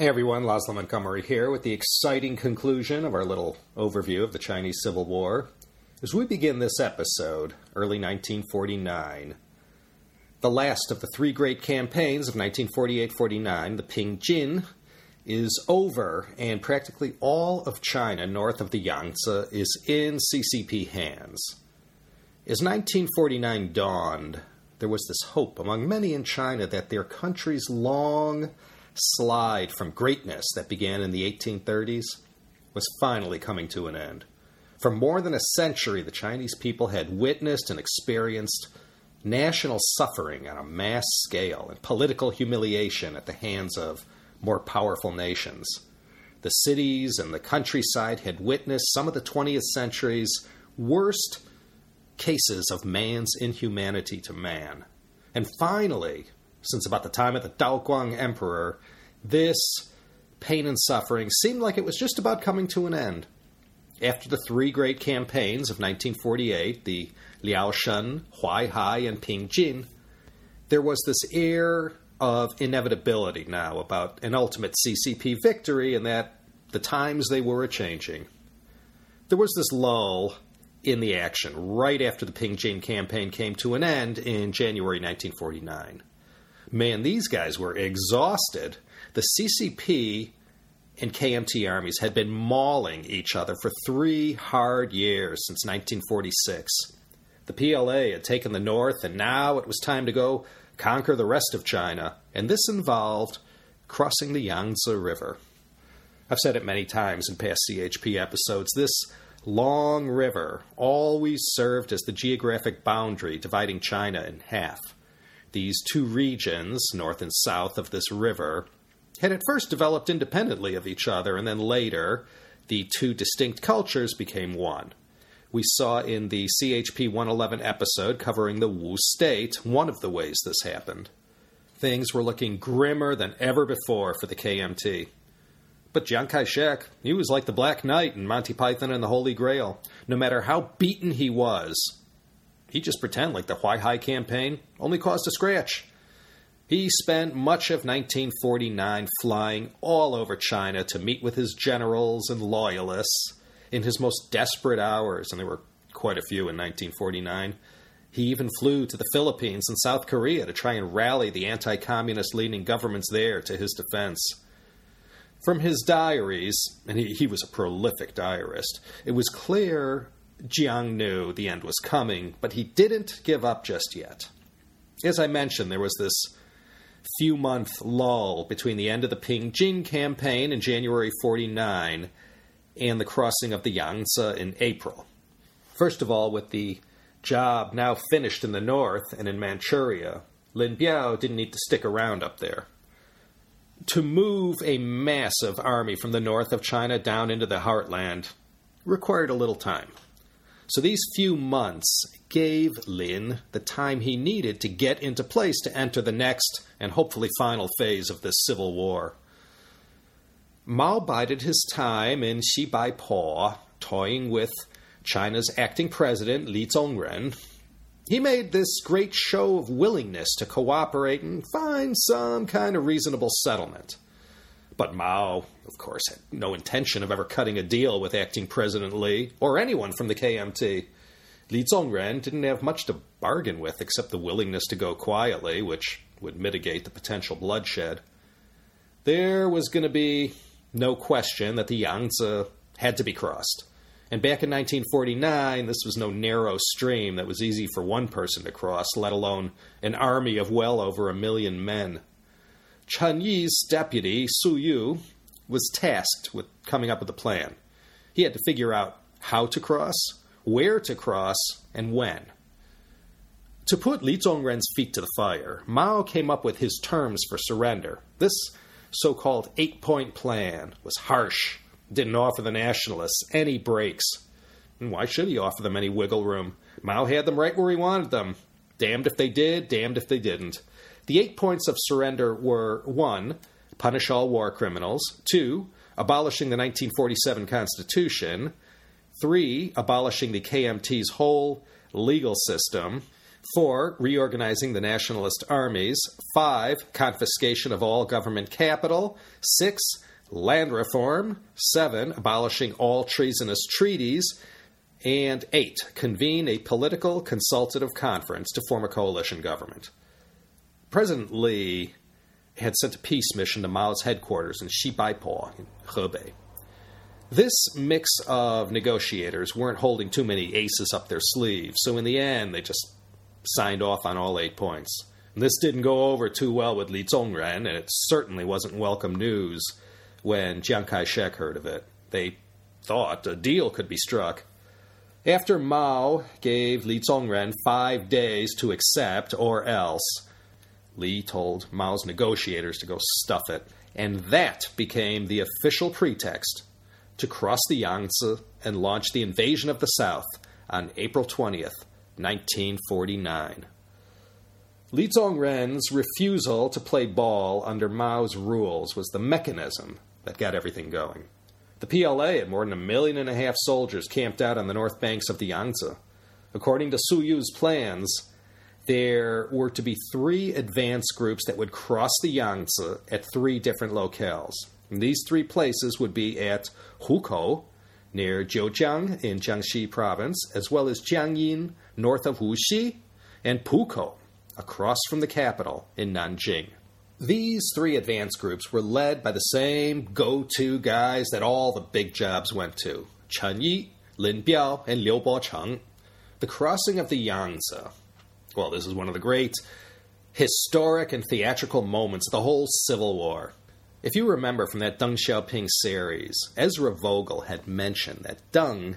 Hey everyone, Laszlo Montgomery here with the exciting conclusion of our little overview of the Chinese Civil War. As we begin this episode, early 1949, the last of the three great campaigns of 1948 49, the Ping-Jin, is over, and practically all of China north of the Yangtze is in CCP hands. As 1949 dawned, there was this hope among many in China that their country's long slide from greatness that began in the 1830s was finally coming to an end. For more than a century, the Chinese people had witnessed and experienced national suffering on a mass scale and political humiliation at the hands of more powerful nations. The cities and the countryside had witnessed some of the 20th century's worst cases of man's inhumanity to man. And finally, since about the time of the Daoguang Emperor, this pain and suffering seemed like it was just about coming to an end. After the three great campaigns of 1948, the Liaoshen, Huaihai, and Ping-Jin, there was this air of inevitability now about an ultimate CCP victory and that the times they were a changing. There was this lull in the action right after the Ping-Jin campaign came to an end in January 1949. Man, these guys were exhausted. The CCP and KMT armies had been mauling each other for three hard years since 1946. The PLA had taken the north, and now it was time to go conquer the rest of China, and this involved crossing the Yangtze River. I've said it many times in past CHP episodes. This long river always served as the geographic boundary dividing China in half. These two regions, north and south of this river, had at first developed independently of each other, and then later, the two distinct cultures became one. We saw in the CHP 111 episode covering the Wu State one of the ways this happened. Things were looking grimmer than ever before for the KMT. But Chiang Kai shek, he was like the Black Knight in Monty Python and the Holy Grail. No matter how beaten he was, he just pretended like the Huaihai campaign only caused a scratch. He spent much of 1949 flying all over China to meet with his generals and loyalists in his most desperate hours, and there were quite a few in 1949. He even flew to the Philippines and South Korea to try and rally the anti communist leaning governments there to his defense. From his diaries, and he, he was a prolific diarist, it was clear Jiang knew the end was coming, but he didn't give up just yet. As I mentioned, there was this few month lull between the end of the Ping Jin campaign in January 49 and the crossing of the Yangtze in April. First of all, with the job now finished in the north and in Manchuria, Lin Biao didn't need to stick around up there. To move a massive army from the north of China down into the heartland required a little time. So these few months gave Lin the time he needed to get into place to enter the next and hopefully final phase of this civil war. Mao bided his time in Xibaipo, toying with China's acting president, Li Zongren. He made this great show of willingness to cooperate and find some kind of reasonable settlement. But Mao, of course, had no intention of ever cutting a deal with acting President Li or anyone from the KMT. Li Zongren didn't have much to bargain with except the willingness to go quietly, which would mitigate the potential bloodshed. There was going to be no question that the Yangtze had to be crossed. And back in 1949, this was no narrow stream that was easy for one person to cross, let alone an army of well over a million men. Chen Yi's deputy, Su Yu, was tasked with coming up with a plan. He had to figure out how to cross, where to cross, and when. To put Li Zongren's feet to the fire, Mao came up with his terms for surrender. This so called eight point plan was harsh, didn't offer the nationalists any breaks. And why should he offer them any wiggle room? Mao had them right where he wanted them. Damned if they did, damned if they didn't. The eight points of surrender were 1. Punish all war criminals. 2. Abolishing the 1947 Constitution. 3. Abolishing the KMT's whole legal system. Four, reorganizing the nationalist armies. Five, confiscation of all government capital. Six, land reform. Seven, abolishing all treasonous treaties. And eight, convene a political consultative conference to form a coalition government. President Li had sent a peace mission to Mao's headquarters in Xibaipo in Hebei. This mix of negotiators weren't holding too many aces up their sleeves, so in the end, they just signed off on all eight points. And this didn't go over too well with Li Zongren, and it certainly wasn't welcome news when Chiang Kai shek heard of it. They thought a deal could be struck. After Mao gave Li Zongren five days to accept or else, Li told Mao's negotiators to go stuff it. And that became the official pretext to cross the Yangtze and launch the invasion of the South on April 20th, 1949. Li Zongren's refusal to play ball under Mao's rules was the mechanism that got everything going. The PLA had more than a million and a half soldiers camped out on the north banks of the Yangtze. According to Su Yu's plans, there were to be three advance groups that would cross the Yangtze at three different locales. And these three places would be at Hukou, near Jiujiang in Jiangxi province, as well as Jiangyin, north of Wuxi, and Pukou, across from the capital in Nanjing. These three advance groups were led by the same go to guys that all the big jobs went to Chen Yi, Lin Biao, and Liu Bocheng. The crossing of the Yangtze. Well, this is one of the great historic and theatrical moments of the whole Civil War. If you remember from that Deng Xiaoping series, Ezra Vogel had mentioned that Deng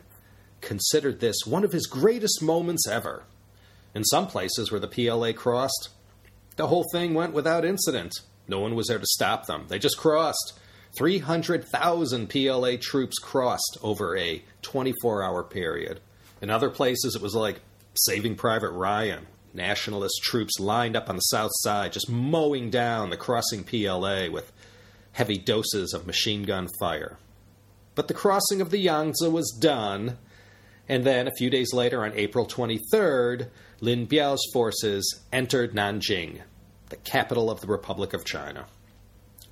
considered this one of his greatest moments ever. In some places where the PLA crossed, the whole thing went without incident. No one was there to stop them. They just crossed. 300,000 PLA troops crossed over a 24 hour period. In other places, it was like Saving Private Ryan. Nationalist troops lined up on the south side, just mowing down the crossing PLA with heavy doses of machine gun fire. But the crossing of the Yangtze was done, and then a few days later, on April 23rd, Lin Biao's forces entered Nanjing, the capital of the Republic of China.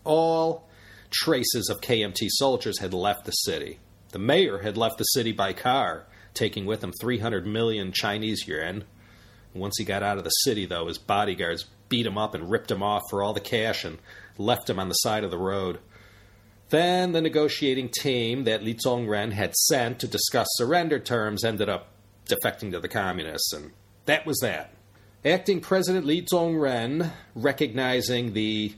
All traces of KMT soldiers had left the city. The mayor had left the city by car, taking with him 300 million Chinese yuan. Once he got out of the city, though, his bodyguards beat him up and ripped him off for all the cash and left him on the side of the road. Then the negotiating team that Li Zongren had sent to discuss surrender terms ended up defecting to the communists, and that was that. Acting President Li Zongren, recognizing the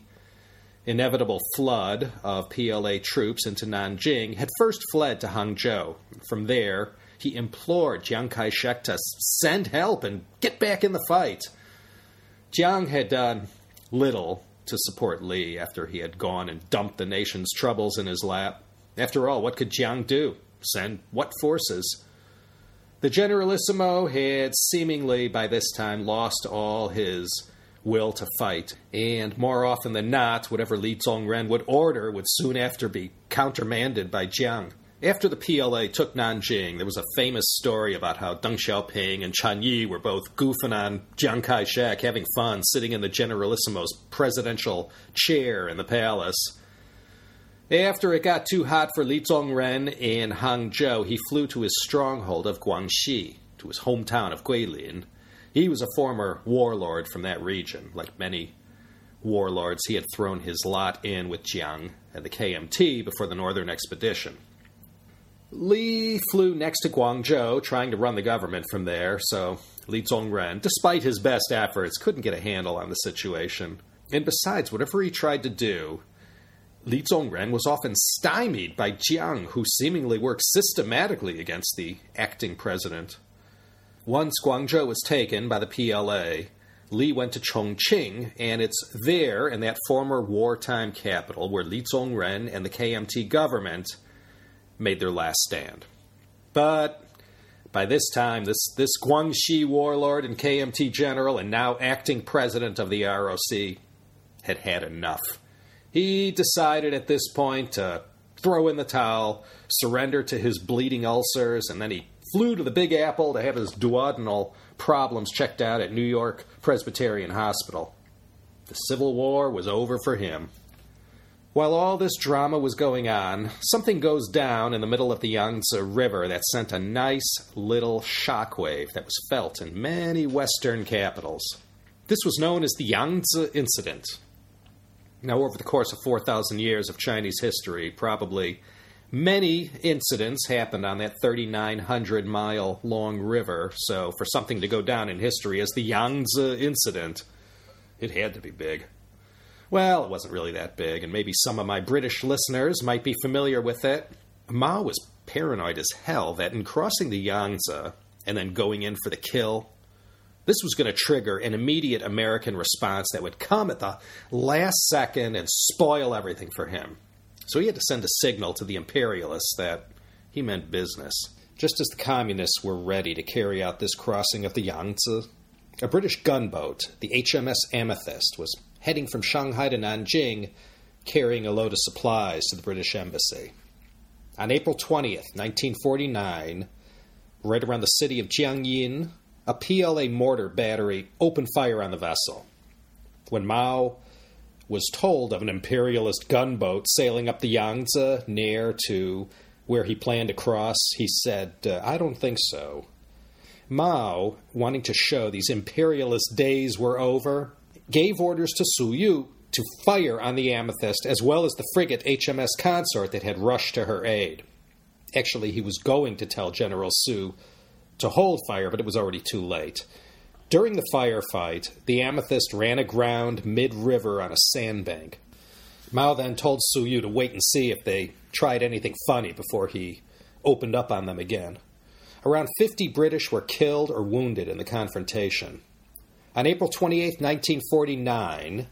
inevitable flood of PLA troops into Nanjing, had first fled to Hangzhou. From there, he implored Chiang Kai shek to send help and get back in the fight. Jiang had done little to support Li after he had gone and dumped the nation's troubles in his lap. After all, what could Jiang do? Send what forces? The Generalissimo had seemingly by this time lost all his will to fight, and more often than not, whatever Li Zongren would order would soon after be countermanded by Jiang. After the PLA took Nanjing, there was a famous story about how Deng Xiaoping and Chen Yi were both goofing on Chiang Kai shek, having fun, sitting in the Generalissimo's presidential chair in the palace. After it got too hot for Li Zongren in Hangzhou, he flew to his stronghold of Guangxi, to his hometown of Guilin. He was a former warlord from that region. Like many warlords, he had thrown his lot in with Jiang and the KMT before the Northern Expedition. Li flew next to Guangzhou, trying to run the government from there, so Li Zongren, despite his best efforts, couldn't get a handle on the situation. And besides, whatever he tried to do, Li Zongren was often stymied by Jiang, who seemingly worked systematically against the acting president. Once Guangzhou was taken by the PLA, Li went to Chongqing, and it's there, in that former wartime capital, where Li Zongren and the KMT government made their last stand. But by this time, this, this Guangxi warlord and KMT general, and now acting president of the ROC, had had enough. He decided at this point to throw in the towel, surrender to his bleeding ulcers, and then he flew to the Big Apple to have his duodenal problems checked out at New York Presbyterian Hospital. The Civil War was over for him. While all this drama was going on, something goes down in the middle of the Yangtze River that sent a nice little shockwave that was felt in many Western capitals. This was known as the Yangtze Incident. Now, over the course of 4,000 years of Chinese history, probably many incidents happened on that 3,900 mile long river. So, for something to go down in history as the Yangtze Incident, it had to be big. Well, it wasn't really that big, and maybe some of my British listeners might be familiar with it. Mao was paranoid as hell that in crossing the Yangtze and then going in for the kill, this was going to trigger an immediate American response that would come at the last second and spoil everything for him. So he had to send a signal to the imperialists that he meant business. Just as the communists were ready to carry out this crossing of the Yangtze, a British gunboat, the HMS Amethyst, was heading from Shanghai to Nanjing carrying a load of supplies to the British Embassy. On April 20th, 1949, right around the city of Jiangyin, a PLA mortar battery opened fire on the vessel. When Mao was told of an imperialist gunboat sailing up the Yangtze near to where he planned to cross, he said, uh, I don't think so. Mao, wanting to show these imperialist days were over, gave orders to Su Yu to fire on the Amethyst as well as the frigate HMS Consort that had rushed to her aid. Actually, he was going to tell General Su to hold fire, but it was already too late. During the firefight, the Amethyst ran aground mid river on a sandbank. Mao then told Su Yu to wait and see if they tried anything funny before he opened up on them again. Around 50 British were killed or wounded in the confrontation. On April 28, 1949,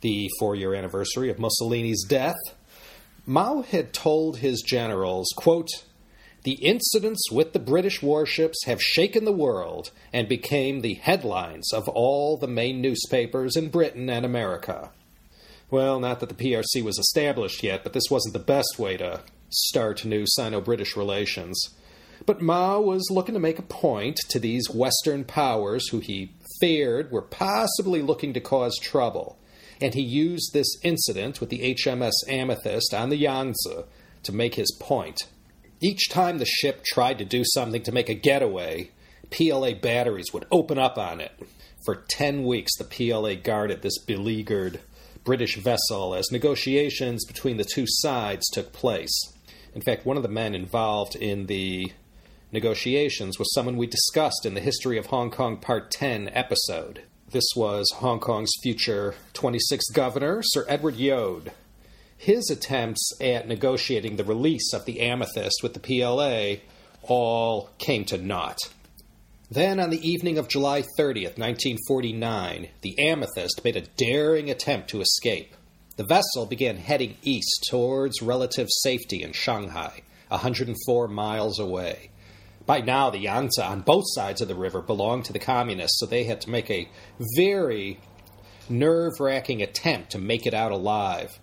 the four year anniversary of Mussolini's death, Mao had told his generals, quote, the incidents with the British warships have shaken the world and became the headlines of all the main newspapers in Britain and America. Well, not that the PRC was established yet, but this wasn't the best way to start new Sino British relations. But Mao was looking to make a point to these Western powers who he were possibly looking to cause trouble, and he used this incident with the HMS Amethyst on the Yangtze to make his point. Each time the ship tried to do something to make a getaway, PLA batteries would open up on it. For 10 weeks, the PLA guarded this beleaguered British vessel as negotiations between the two sides took place. In fact, one of the men involved in the negotiations was someone we discussed in the History of Hong Kong Part 10 episode. This was Hong Kong's future 26th governor, Sir Edward Youde his attempts at negotiating the release of the amethyst with the PLA all came to naught. Then, on the evening of July 30th, 1949, the Amethyst made a daring attempt to escape. The vessel began heading east towards relative safety in Shanghai, 104 miles away. By now, the Yangtze on both sides of the river belonged to the communists, so they had to make a very nerve wracking attempt to make it out alive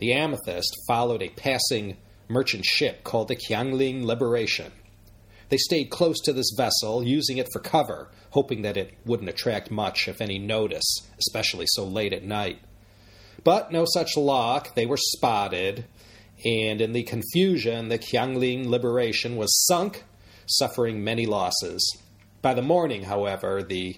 the Amethyst followed a passing merchant ship called the Qiangling Liberation. They stayed close to this vessel, using it for cover, hoping that it wouldn't attract much, if any, notice, especially so late at night. But no such luck. They were spotted, and in the confusion, the Qiangling Liberation was sunk, suffering many losses. By the morning, however, the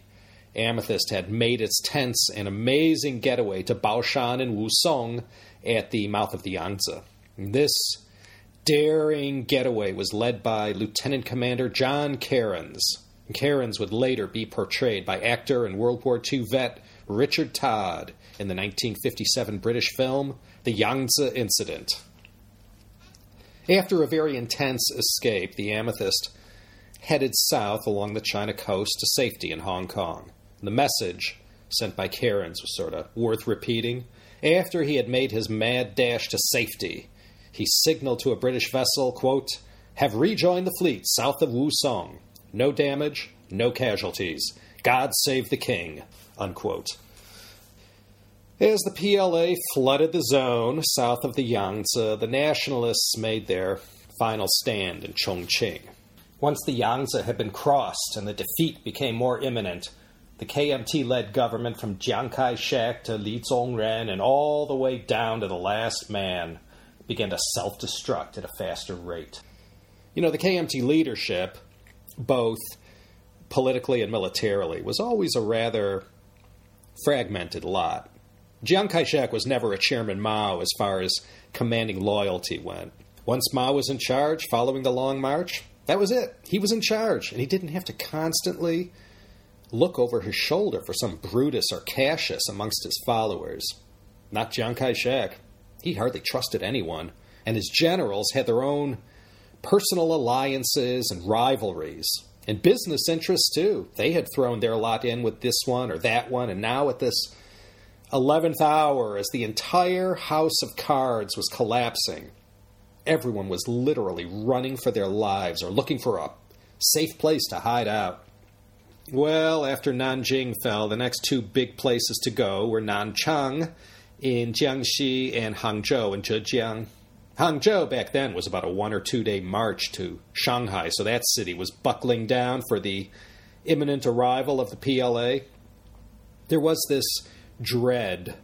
Amethyst had made its tense and amazing getaway to Baoshan and Wusong at the mouth of the Yangtze. This daring getaway was led by Lieutenant Commander John Kerans. Kerans would later be portrayed by actor and World War II vet Richard Todd in the 1957 British film The Yangtze Incident. After a very intense escape, the Amethyst headed south along the China coast to safety in Hong Kong. The message sent by Kerans was sort of worth repeating. After he had made his mad dash to safety, he signaled to a British vessel, quote, have rejoined the fleet south of Wusong. No damage, no casualties. God save the king. Unquote. As the PLA flooded the zone south of the Yangtze, the nationalists made their final stand in Chongqing. Once the Yangtze had been crossed and the defeat became more imminent, the KMT led government from Chiang Kai shek to Li Zongren and all the way down to the last man began to self destruct at a faster rate. You know, the KMT leadership, both politically and militarily, was always a rather fragmented lot. Chiang Kai shek was never a Chairman Mao as far as commanding loyalty went. Once Mao was in charge following the Long March, that was it. He was in charge, and he didn't have to constantly look over his shoulder for some Brutus or Cassius amongst his followers. Not Chiang Kai shek. He hardly trusted anyone, and his generals had their own personal alliances and rivalries. And business interests, too. They had thrown their lot in with this one or that one, and now at this 11th hour, as the entire house of cards was collapsing, everyone was literally running for their lives or looking for a safe place to hide out. Well, after Nanjing fell, the next two big places to go were Nanchang in Jiangxi and Hangzhou in Zhejiang. Hangzhou back then was about a one or two day march to Shanghai, so that city was buckling down for the imminent arrival of the PLA. There was this dread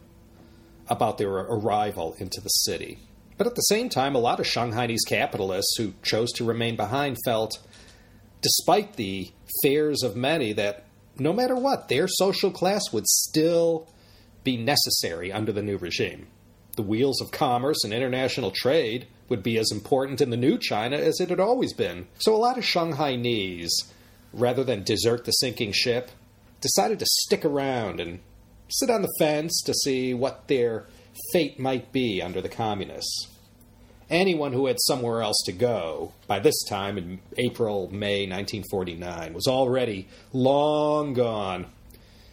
about their arrival into the city. But at the same time, a lot of Shanghainese capitalists who chose to remain behind felt, despite the fears of many, that no matter what, their social class would still be necessary under the new regime. The wheels of commerce and international trade would be as important in the new China as it had always been. So a lot of Shanghainese, rather than desert the sinking ship, decided to stick around and sit on the fence to see what their fate might be under the communists. Anyone who had somewhere else to go by this time in April, May 1949 was already long gone.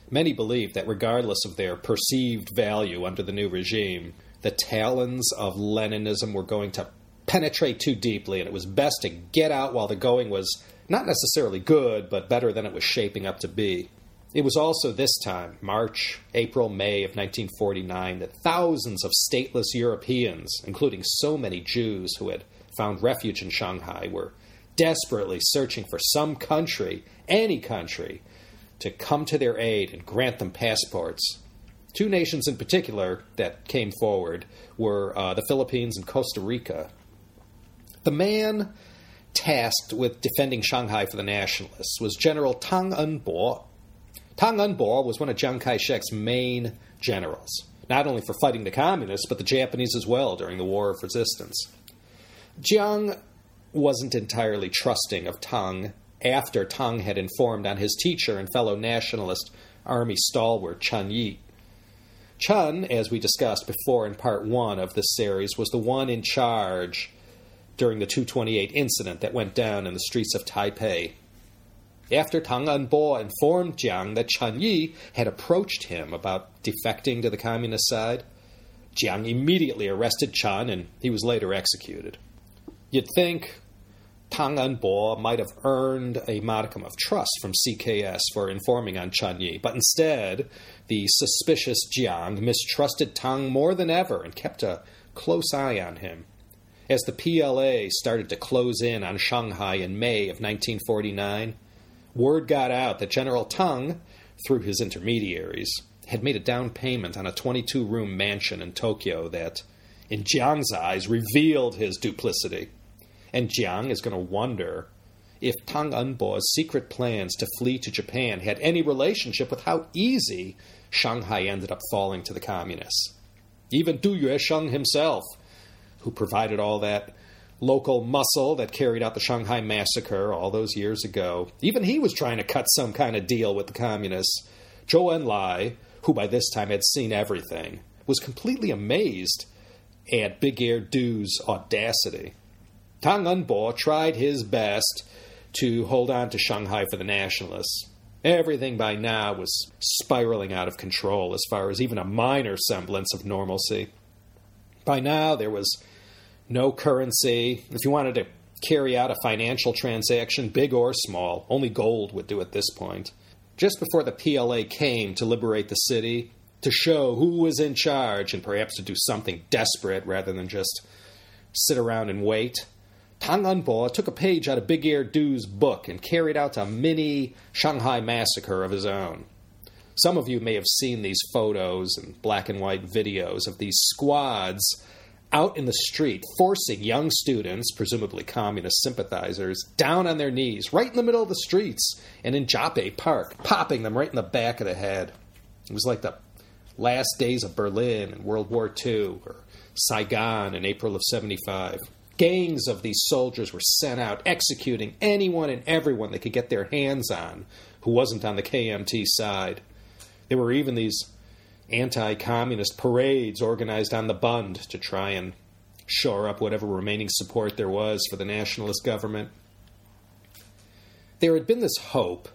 Many believed that regardless of their perceived value under the new regime, the talons of Leninism were going to penetrate too deeply, and it was best to get out while the going was not necessarily good, but better than it was shaping up to be. It was also this time, March, April, May of 1949, that thousands of stateless Europeans, including so many Jews who had found refuge in Shanghai, were desperately searching for some country, any country, to come to their aid and grant them passports. Two nations in particular that came forward were uh, the Philippines and Costa Rica. The man tasked with defending Shanghai for the nationalists was General Tang Enbo, Tang Enbo was one of Chiang Kai shek's main generals, not only for fighting the communists, but the Japanese as well during the War of Resistance. Jiang wasn't entirely trusting of Tang after Tang had informed on his teacher and fellow nationalist army stalwart Chen Yi. Chen, as we discussed before in part one of this series, was the one in charge during the 228 incident that went down in the streets of Taipei after Tang Enbo informed Jiang that Chen Yi had approached him about defecting to the communist side, Jiang immediately arrested Chen and he was later executed. You'd think Tang Enbo might have earned a modicum of trust from CKS for informing on Chen Yi, but instead, the suspicious Jiang mistrusted Tang more than ever and kept a close eye on him. As the PLA started to close in on Shanghai in May of 1949, word got out that General Tang, through his intermediaries, had made a down payment on a 22 room mansion in Tokyo that, in Jiang's eyes, revealed his duplicity. And Jiang is going to wonder if Tang Enbo's secret plans to flee to Japan had any relationship with how easy Shanghai ended up falling to the communists. Even Du Yuesheng himself, who provided all that local muscle that carried out the Shanghai massacre all those years ago. Even he was trying to cut some kind of deal with the communists. Zhou Enlai, who by this time had seen everything, was completely amazed at Big Ear Du's audacity. Tang Enbo tried his best to hold on to Shanghai for the nationalists. Everything by now was spiraling out of control as far as even a minor semblance of normalcy. By now, there was no currency. If you wanted to carry out a financial transaction, big or small, only gold would do at this point. Just before the PLA came to liberate the city, to show who was in charge, and perhaps to do something desperate rather than just sit around and wait, Tang Enbo took a page out of Big Ear Du's book and carried out a mini Shanghai massacre of his own. Some of you may have seen these photos and black and white videos of these squads out in the street, forcing young students, presumably communist sympathizers, down on their knees, right in the middle of the streets and in Joppe Park, popping them right in the back of the head. It was like the last days of Berlin in World War II or Saigon in April of 75. Gangs of these soldiers were sent out executing anyone and everyone they could get their hands on who wasn't on the KMT side. There were even these anti communist parades organized on the Bund to try and shore up whatever remaining support there was for the nationalist government. There had been this hope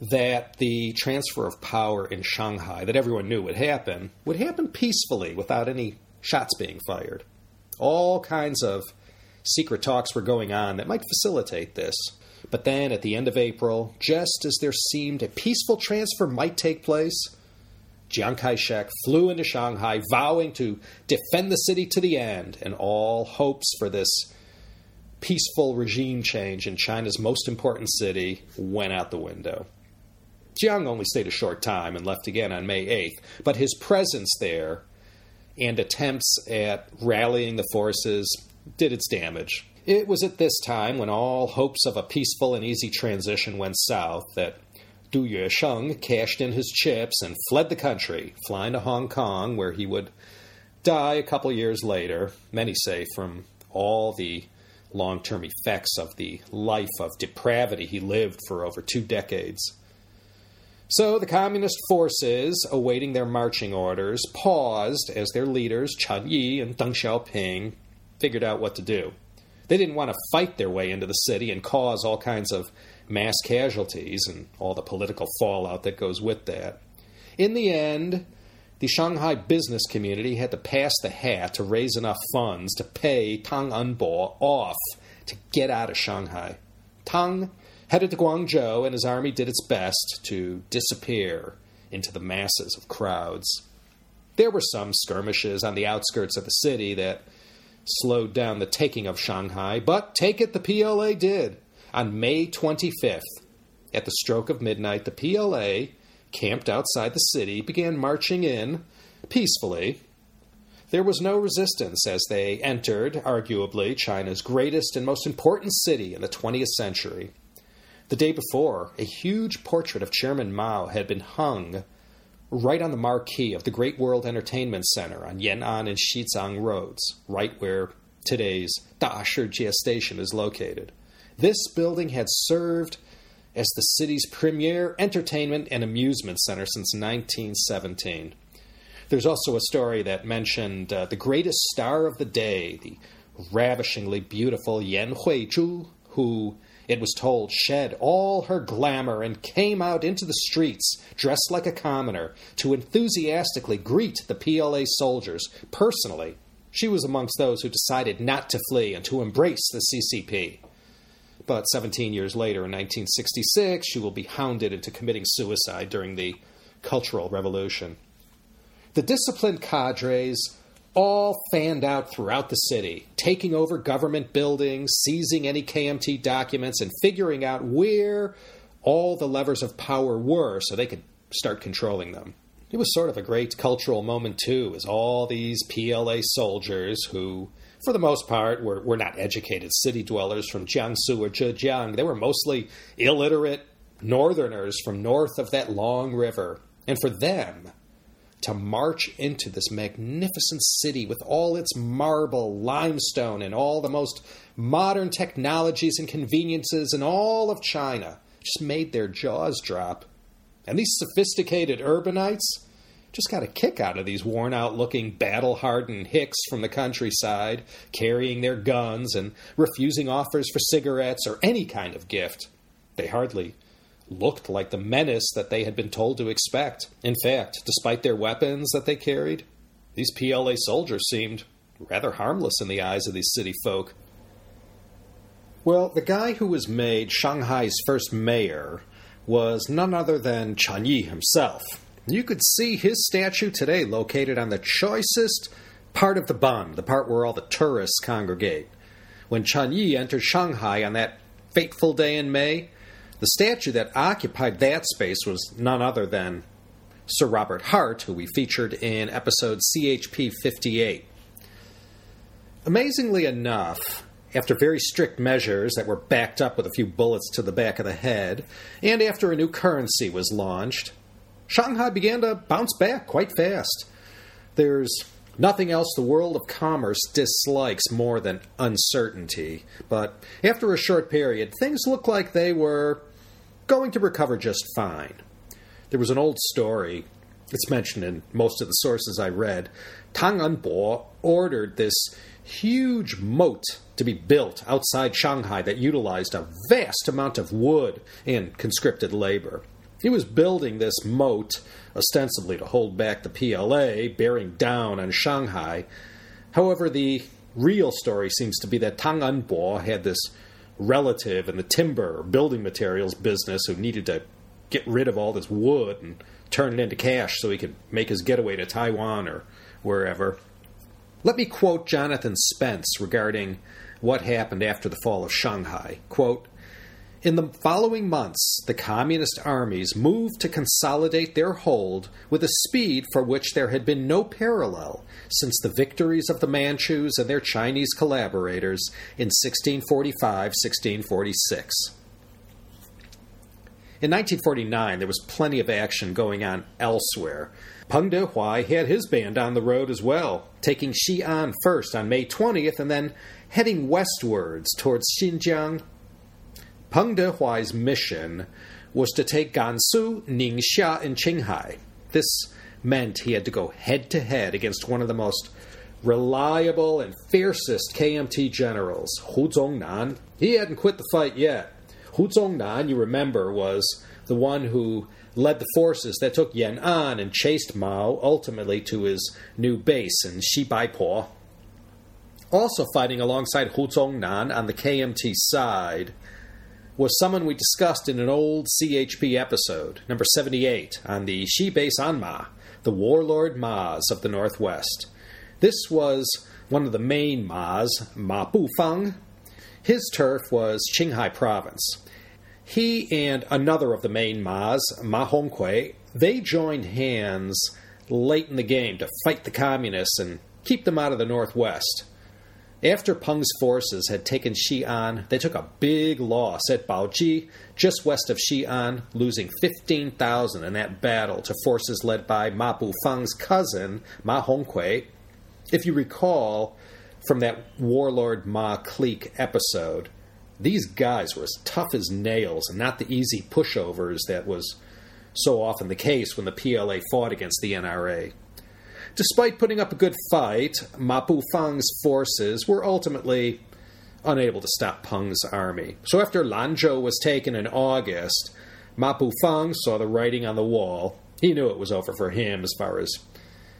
that the transfer of power in Shanghai, that everyone knew would happen, would happen peacefully without any shots being fired. All kinds of secret talks were going on that might facilitate this. But then, at the end of April, just as there seemed a peaceful transfer might take place, Chiang Kai shek flew into Shanghai, vowing to defend the city to the end, and all hopes for this peaceful regime change in China's most important city went out the window. Jiang only stayed a short time and left again on May 8th, but his presence there and attempts at rallying the forces did its damage. It was at this time, when all hopes of a peaceful and easy transition went south, that Du Yuesheng cashed in his chips and fled the country, flying to Hong Kong, where he would die a couple years later, many say from all the long term effects of the life of depravity he lived for over two decades. So the communist forces, awaiting their marching orders, paused as their leaders, Chen Yi and Deng Xiaoping, figured out what to do. They didn't want to fight their way into the city and cause all kinds of mass casualties and all the political fallout that goes with that. In the end, the Shanghai business community had to pass the hat to raise enough funds to pay Tang Enbo off to get out of Shanghai. Tang headed to Guangzhou, and his army did its best to disappear into the masses of crowds. There were some skirmishes on the outskirts of the city that slowed down the taking of Shanghai, but take it the PLA did. On May 25th, at the stroke of midnight, the PLA, camped outside the city, began marching in peacefully. There was no resistance as they entered, arguably, China's greatest and most important city in the 20th century. The day before, a huge portrait of Chairman Mao had been hung right on the marquee of the Great World Entertainment Center on Yan'an and Xizang roads, right where today's Dashijie station is located. This building had served as the city's premier entertainment and amusement center since 1917. There's also a story that mentioned uh, the greatest star of the day, the ravishingly beautiful Yan Huizhu, who it was told, shed all her glamour and came out into the streets, dressed like a commoner, to enthusiastically greet the PLA soldiers personally. She was amongst those who decided not to flee and to embrace the CCP. But 17 years later, in 1966, she will be hounded into committing suicide during the Cultural Revolution. The disciplined cadres all fanned out throughout the city, taking over government buildings, seizing any KMT documents, and figuring out where all the levers of power were so they could start controlling them. It was sort of a great cultural moment, too, as all these PLA soldiers who, for the most part, were, were not educated city dwellers from Jiangsu or Zhejiang. They were mostly illiterate northerners from north of that long river. And for them, to march into this magnificent city with all its marble, limestone, and all the most modern technologies and conveniences in all of China just made their jaws drop. And these sophisticated urbanites just got a kick out of these worn out looking, battle hardened hicks from the countryside, carrying their guns and refusing offers for cigarettes or any kind of gift. They hardly looked like the menace that they had been told to expect. In fact, despite their weapons that they carried, these PLA soldiers seemed rather harmless in the eyes of these city folk. Well, the guy who was made Shanghai's first mayor was none other than Chen Yi himself. You could see his statue today located on the choicest part of the Bund, the part where all the tourists congregate. When Chen Yi entered Shanghai on that fateful day in May, the statue that occupied that space was none other than Sir Robert Hart, who we featured in episode CHP 58. Amazingly enough, after very strict measures that were backed up with a few bullets to the back of the head, and after a new currency was launched, Shanghai began to bounce back quite fast. There's nothing else the world of commerce dislikes more than uncertainty, but after a short period, things looked like they were going to recover just fine. There was an old story, it's mentioned in most of the sources I read. Tang Enbo ordered this huge moat to be built outside Shanghai that utilized a vast amount of wood and conscripted labor. He was building this moat ostensibly to hold back the PLA, bearing down on Shanghai. However, the real story seems to be that Tang Enbo had this relative in the timber or building materials business who needed to get rid of all this wood and turn it into cash so he could make his getaway to Taiwan or wherever. Let me quote Jonathan Spence regarding what happened after the fall of Shanghai. Quote, in the following months, the Communist armies moved to consolidate their hold with a speed for which there had been no parallel since the victories of the Manchus and their Chinese collaborators in 1645 1646. In 1949, there was plenty of action going on elsewhere. Peng Dehuai had his band on the road as well, taking Xi'an first on May 20th and then heading westwards towards Xinjiang Peng Dehuai's mission was to take Gansu, Ningxia, and Qinghai. This meant he had to go head to head against one of the most reliable and fiercest KMT generals, Hu Zongnan. He hadn't quit the fight yet. Hu Zongnan, you remember, was the one who led the forces that took Yan'an and chased Mao ultimately to his new base in Xibaipo. Also fighting alongside Hu Zongnan on the KMT side was someone we discussed in an old CHP episode, number 78, on the Xibei Sanma, the warlord Mas of the Northwest. This was one of the main Mas, Ma Bufang. His turf was Qinghai province. He and another of the main Mas, Ma Hongkui, they joined hands late in the game to fight the communists and keep them out of the Northwest. After Peng's forces had taken Xi'an, they took a big loss at Baoji, just west of Xi'an, losing 15,000 in that battle to forces led by Ma Bufang's cousin, Ma Hongkui. If you recall from that Warlord Ma clique episode, these guys were as tough as nails and not the easy pushovers that was so often the case when the PLA fought against the NRA. Despite putting up a good fight, Ma Bufang's forces were ultimately unable to stop Peng's army. So after Lanzhou was taken in August, Ma Bufang saw the writing on the wall. He knew it was over for him as far as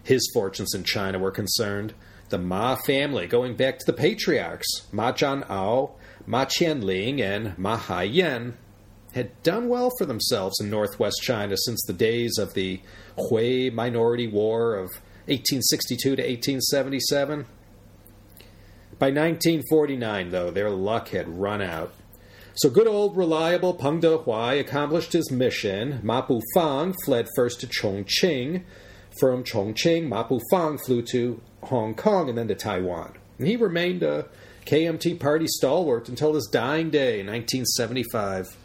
his fortunes in China were concerned. The Ma family, going back to the patriarchs, Ma Zhan'ao, Ma Qianling, and Ma Haiyan, had done well for themselves in northwest China since the days of the Hui Minority War of 1862 to 1877. By 1949, though, their luck had run out. So good old reliable Peng Dehuai accomplished his mission. Ma Bufang fled first to Chongqing. From Chongqing, Ma Bufang flew to Hong Kong and then to Taiwan. And he remained a KMT party stalwart until his dying day in 1975.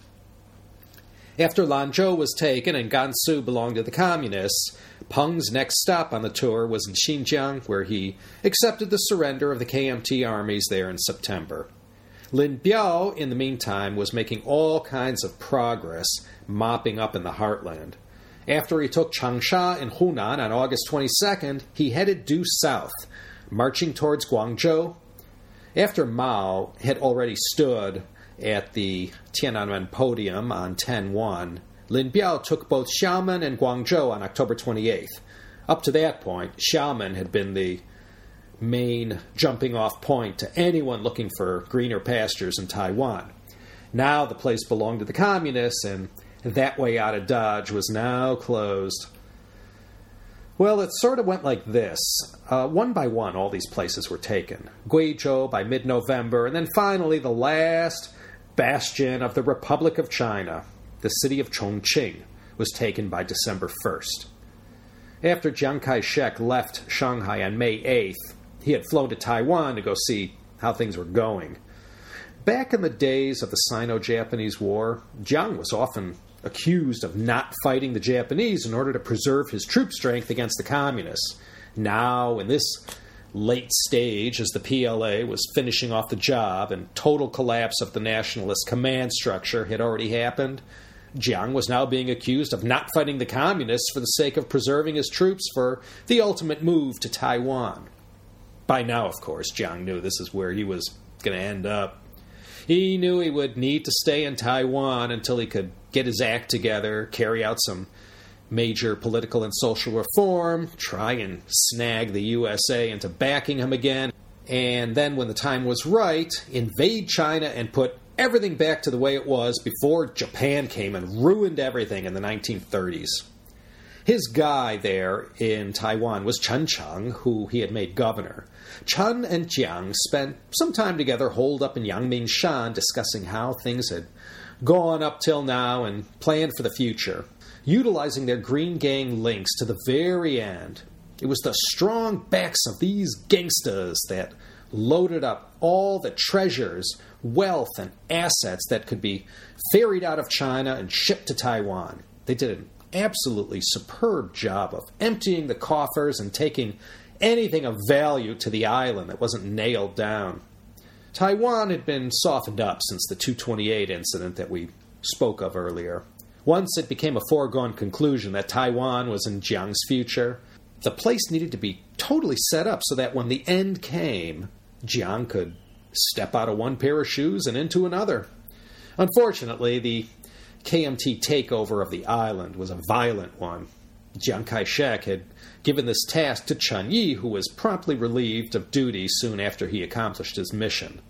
After Lanzhou was taken and Gansu belonged to the Communists, Peng's next stop on the tour was in Xinjiang, where he accepted the surrender of the KMT armies there in September. Lin Biao, in the meantime, was making all kinds of progress, mopping up in the heartland. After he took Changsha in Hunan on August 22nd, he headed due south, marching towards Guangzhou. After Mao had already stood at the Tiananmen podium on 10 1, Lin Biao took both Xiamen and Guangzhou on October 28th. Up to that point, Xiamen had been the main jumping off point to anyone looking for greener pastures in Taiwan. Now the place belonged to the communists, and that way out of Dodge was now closed. Well, it sort of went like this. Uh, one by one, all these places were taken. Guizhou by mid November, and then finally the last bastion of the Republic of China, the city of Chongqing, was taken by December 1st. After Chiang Kai shek left Shanghai on May 8th, he had flown to Taiwan to go see how things were going. Back in the days of the Sino Japanese War, Jiang was often accused of not fighting the Japanese in order to preserve his troop strength against the communists. Now, in this late stage, as the PLA was finishing off the job and total collapse of the nationalist command structure had already happened, Jiang was now being accused of not fighting the communists for the sake of preserving his troops for the ultimate move to Taiwan. By now, of course, Jiang knew this is where he was going to end up. He knew he would need to stay in Taiwan until he could get his act together, carry out some major political and social reform, try and snag the USA into backing him again, and then, when the time was right, invade China and put everything back to the way it was before Japan came and ruined everything in the 1930s. His guy there in Taiwan was Chen Cheng, who he had made governor. Chen and Jiang spent some time together holed up in Yangmingshan discussing how things had gone up till now and planned for the future, utilizing their Green Gang links to the very end. It was the strong backs of these gangsters that loaded up all the treasures, wealth, and assets that could be ferried out of China and shipped to Taiwan. They did an absolutely superb job of emptying the coffers and taking anything of value to the island that wasn't nailed down. Taiwan had been softened up since the 228 incident that we spoke of earlier. Once it became a foregone conclusion that Taiwan was in Jiang's future, the place needed to be totally set up so that when the end came, Jiang could step out of one pair of shoes and into another. Unfortunately, the KMT takeover of the island was a violent one. Jiang Kai shek had given this task to Chen Yi, who was promptly relieved of duty soon after he accomplished his mission.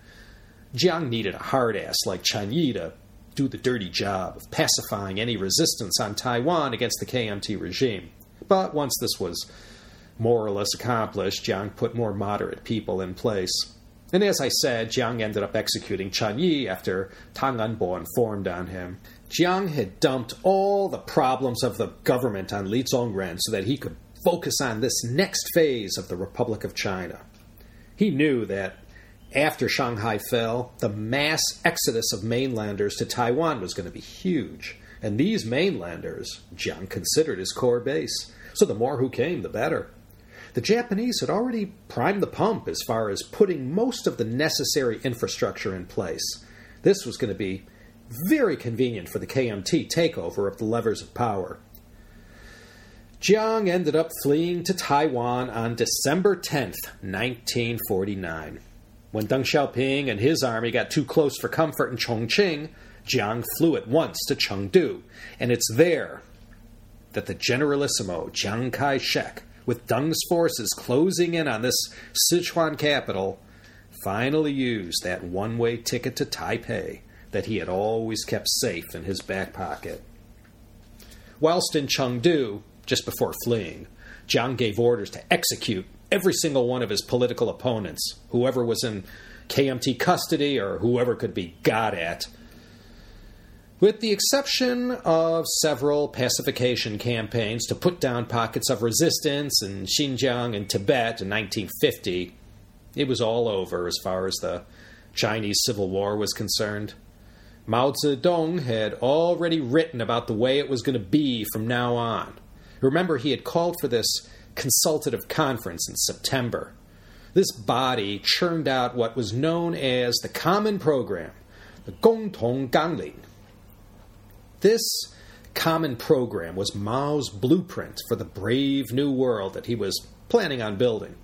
Jiang needed a hard ass like Chen Yi to do the dirty job of pacifying any resistance on Taiwan against the KMT regime. But once this was more or less accomplished, Jiang put more moderate people in place. And as I said, Jiang ended up executing Chen Yi after Tang Enbo informed on him. Jiang had dumped all the problems of the government on Li Zongren so that he could focus on this next phase of the Republic of China. He knew that after Shanghai fell, the mass exodus of mainlanders to Taiwan was going to be huge. And these mainlanders, Jiang considered his core base. So the more who came, the better. The Japanese had already primed the pump as far as putting most of the necessary infrastructure in place. This was going to be very convenient for the KMT takeover of the levers of power. Jiang ended up fleeing to Taiwan on December 10th, 1949. When Deng Xiaoping and his army got too close for comfort in Chongqing, Jiang flew at once to Chengdu, and it's there that the Generalissimo Chiang Kai shek, with Deng's forces closing in on this Sichuan capital, finally used that one way ticket to Taipei that he had always kept safe in his back pocket. Whilst in Chengdu, just before fleeing, Jiang gave orders to execute every single one of his political opponents, whoever was in KMT custody or whoever could be got at. With the exception of several pacification campaigns to put down pockets of resistance in Xinjiang and Tibet in 1950, it was all over as far as the Chinese Civil War was concerned. Mao Zedong had already written about the way it was going to be from now on. Remember, he had called for this consultative conference in September. This body churned out what was known as the Common Program, the Gongtong Gangling. This common program was Mao's blueprint for the brave new world that he was planning on building.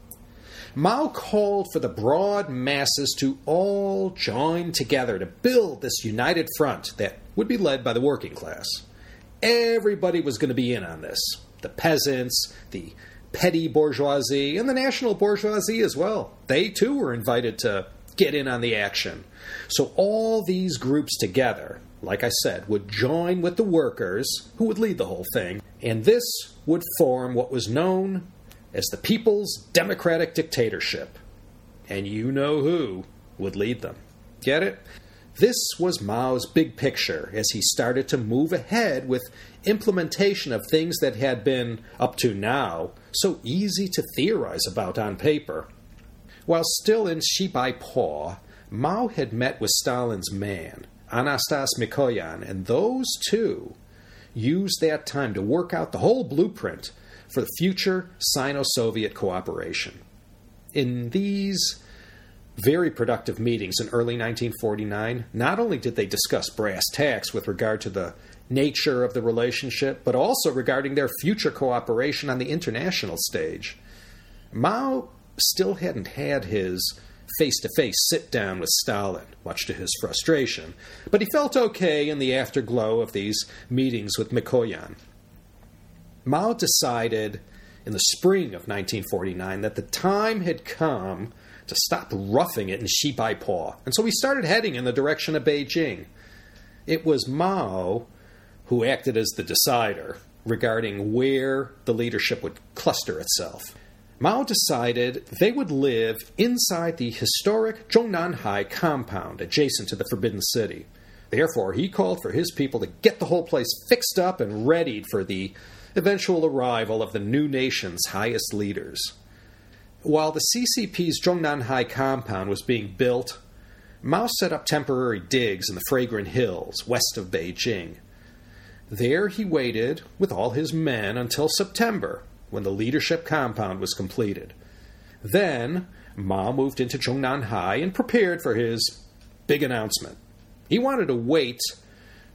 Mao called for the broad masses to all join together to build this united front that would be led by the working class. Everybody was going to be in on this the peasants, the petty bourgeoisie, and the national bourgeoisie as well. They too were invited to get in on the action. So all these groups together, like I said, would join with the workers, who would lead the whole thing, and this would form what was known as the People's Democratic Dictatorship. And you know who would lead them. Get it? This was Mao's big picture as he started to move ahead with implementation of things that had been, up to now, so easy to theorize about on paper. While still in Xibai Po, Mao had met with Stalin's man, Anastas Mikoyan, and those two used that time to work out the whole blueprint for the future Sino Soviet cooperation. In these very productive meetings in early 1949, not only did they discuss brass tacks with regard to the nature of the relationship, but also regarding their future cooperation on the international stage. Mao still hadn't had his face to face sit down with Stalin, much to his frustration, but he felt okay in the afterglow of these meetings with Mikoyan. Mao decided in the spring of 1949 that the time had come to stop roughing it in Xibai Po, and so he started heading in the direction of Beijing. It was Mao who acted as the decider regarding where the leadership would cluster itself. Mao decided they would live inside the historic Zhongnanhai compound adjacent to the Forbidden City. Therefore, he called for his people to get the whole place fixed up and readied for the eventual arrival of the new nation's highest leaders. While the CCP's Zhongnanhai compound was being built, Mao set up temporary digs in the Fragrant Hills west of Beijing. There he waited with all his men until September, when the leadership compound was completed. Then Mao moved into Zhongnanhai and prepared for his big announcement. He wanted to wait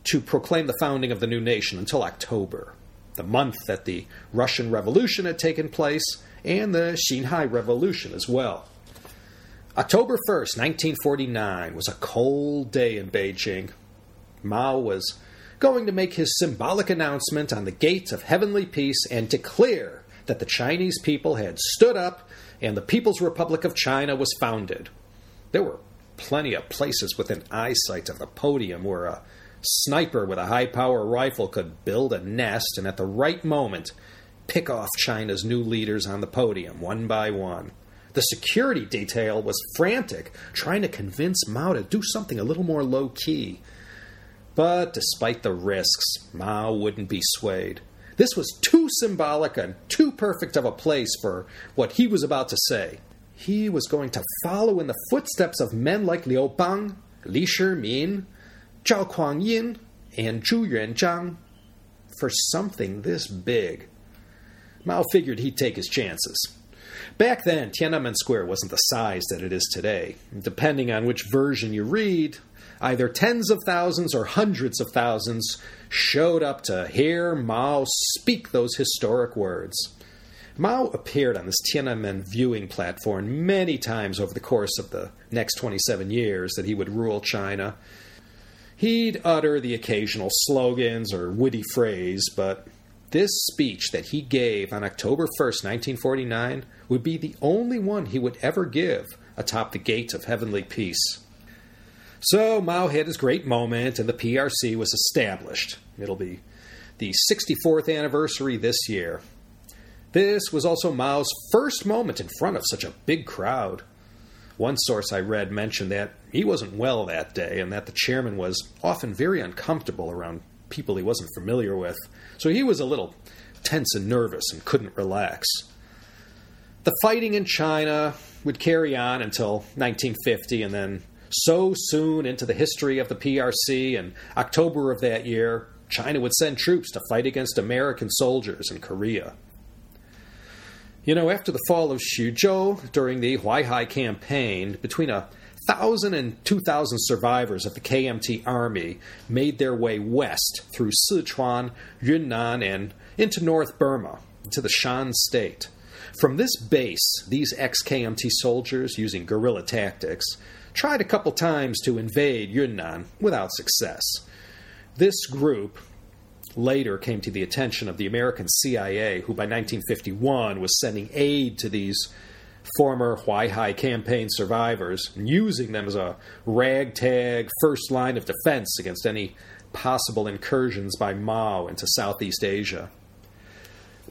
to proclaim the founding of the new nation until October, the month that the Russian Revolution had taken place and the Xinhai Revolution as well. October 1st, 1949, was a cold day in Beijing. Mao was going to make his symbolic announcement on the gate of heavenly peace and declare that the Chinese people had stood up and the People's Republic of China was founded. There were plenty of places within eyesight of the podium where a sniper with a high power rifle could build a nest and at the right moment pick off China's new leaders on the podium one by one. The security detail was frantic, trying to convince Mao to do something a little more low key. But despite the risks, Mao wouldn't be swayed. This was too symbolic and too perfect of a place for what he was about to say. He was going to follow in the footsteps of men like Liu Bang, Li Shimin, Zhao Kuangyin, and Zhu Yuanzhang for something this big. Mao figured he'd take his chances. Back then, Tiananmen Square wasn't the size that it is today. Depending on which version you read, either tens of thousands or hundreds of thousands showed up to hear Mao speak those historic words. Mao appeared on this Tiananmen viewing platform many times over the course of the next 27 years that he would rule China. He'd utter the occasional slogans or witty phrase, but this speech that he gave on October 1st, 1949, would be the only one he would ever give atop the gate of heavenly peace. So Mao had his great moment, and the PRC was established. It'll be the 64th anniversary this year. This was also Mao's first moment in front of such a big crowd. One source I read mentioned that he wasn't well that day and that the chairman was often very uncomfortable around people he wasn't familiar with, so he was a little tense and nervous and couldn't relax. The fighting in China would carry on until 1950 and then so soon into the history of the PRC, in October of that year, China would send troops to fight against American soldiers in Korea. You know, after the fall of Xuzhou during the Huaihai campaign, between a thousand and two thousand survivors of the KMT army made their way west through Sichuan, Yunnan, and into North Burma, to the Shan state. From this base, these ex KMT soldiers, using guerrilla tactics, tried a couple times to invade Yunnan without success. This group later came to the attention of the American CIA, who by 1951 was sending aid to these former Huaihai campaign survivors using them as a ragtag first line of defense against any possible incursions by Mao into Southeast Asia.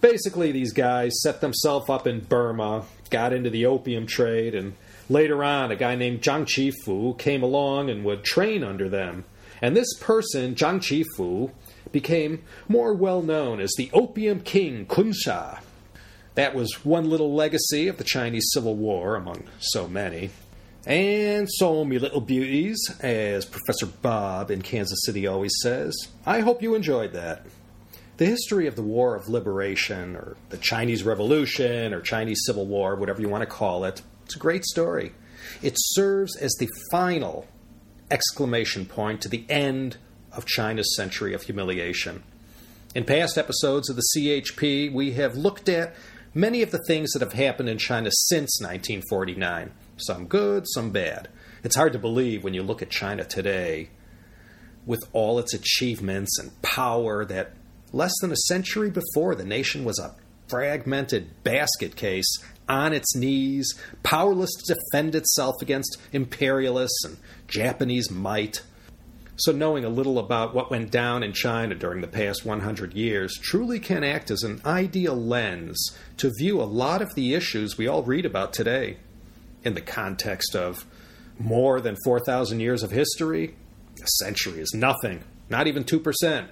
Basically, these guys set themselves up in Burma, got into the opium trade, and later on, a guy named Zhang Qifu came along and would train under them. And this person, Zhang Qifu, became more well known as the Opium King Khun Sa. That was one little legacy of the Chinese Civil War, among so many. And so, me little beauties, as Professor Bob in Kansas City always says, I hope you enjoyed that. The history of the War of Liberation, or the Chinese Revolution, or Chinese Civil War, whatever you want to call it, it's a great story. It serves as the final exclamation point to the end of China's century of humiliation. In past episodes of the CHP, we have looked at many of the things that have happened in China since 1949. Some good, some bad. It's hard to believe when you look at China today, with all its achievements and power, that Less than a century before, the nation was a fragmented basket case on its knees, powerless to defend itself against imperialists and Japanese might. So, knowing a little about what went down in China during the past 100 years truly can act as an ideal lens to view a lot of the issues we all read about today. In the context of more than 4,000 years of history, a century is nothing, not even 2%.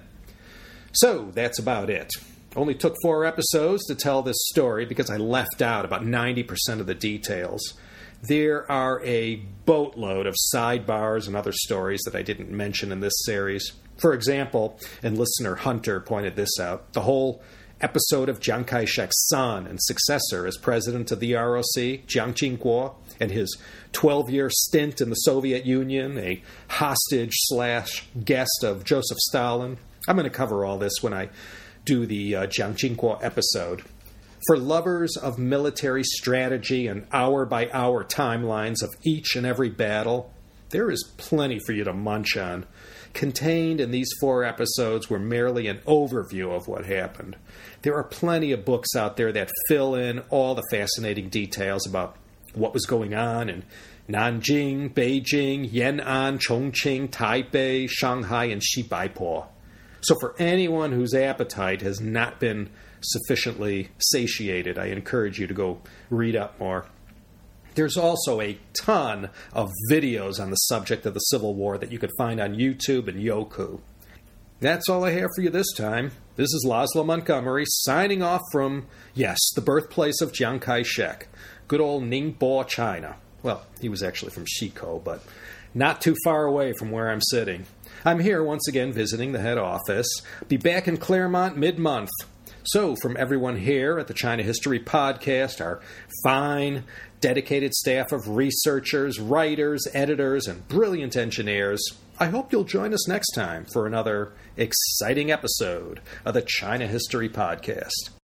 So that's about it. Only took four episodes to tell this story because I left out about 90% of the details. There are a boatload of sidebars and other stories that I didn't mention in this series. For example, and listener Hunter pointed this out, the whole episode of Chiang Kai shek's son and successor as president of the ROC, Jiang Jingguo, and his 12 year stint in the Soviet Union, a hostage slash guest of Joseph Stalin, I'm going to cover all this when I do the uh, Jiang Jingguo episode. For lovers of military strategy and hour by hour timelines of each and every battle, there is plenty for you to munch on. Contained in these four episodes were merely an overview of what happened. There are plenty of books out there that fill in all the fascinating details about what was going on in Nanjing, Beijing, Yan'an, Chongqing, Taipei, Shanghai, and Xibaipo. So, for anyone whose appetite has not been sufficiently satiated, I encourage you to go read up more. There's also a ton of videos on the subject of the Civil War that you could find on YouTube and Youku. That's all I have for you this time. This is Laszlo Montgomery signing off from, yes, the birthplace of Chiang Kai shek, good old Ningbo, China. Well, he was actually from Xikou, but not too far away from where I'm sitting. I'm here once again visiting the head office. Be back in Claremont mid month. So, from everyone here at the China History Podcast, our fine, dedicated staff of researchers, writers, editors, and brilliant engineers, I hope you'll join us next time for another exciting episode of the China History Podcast.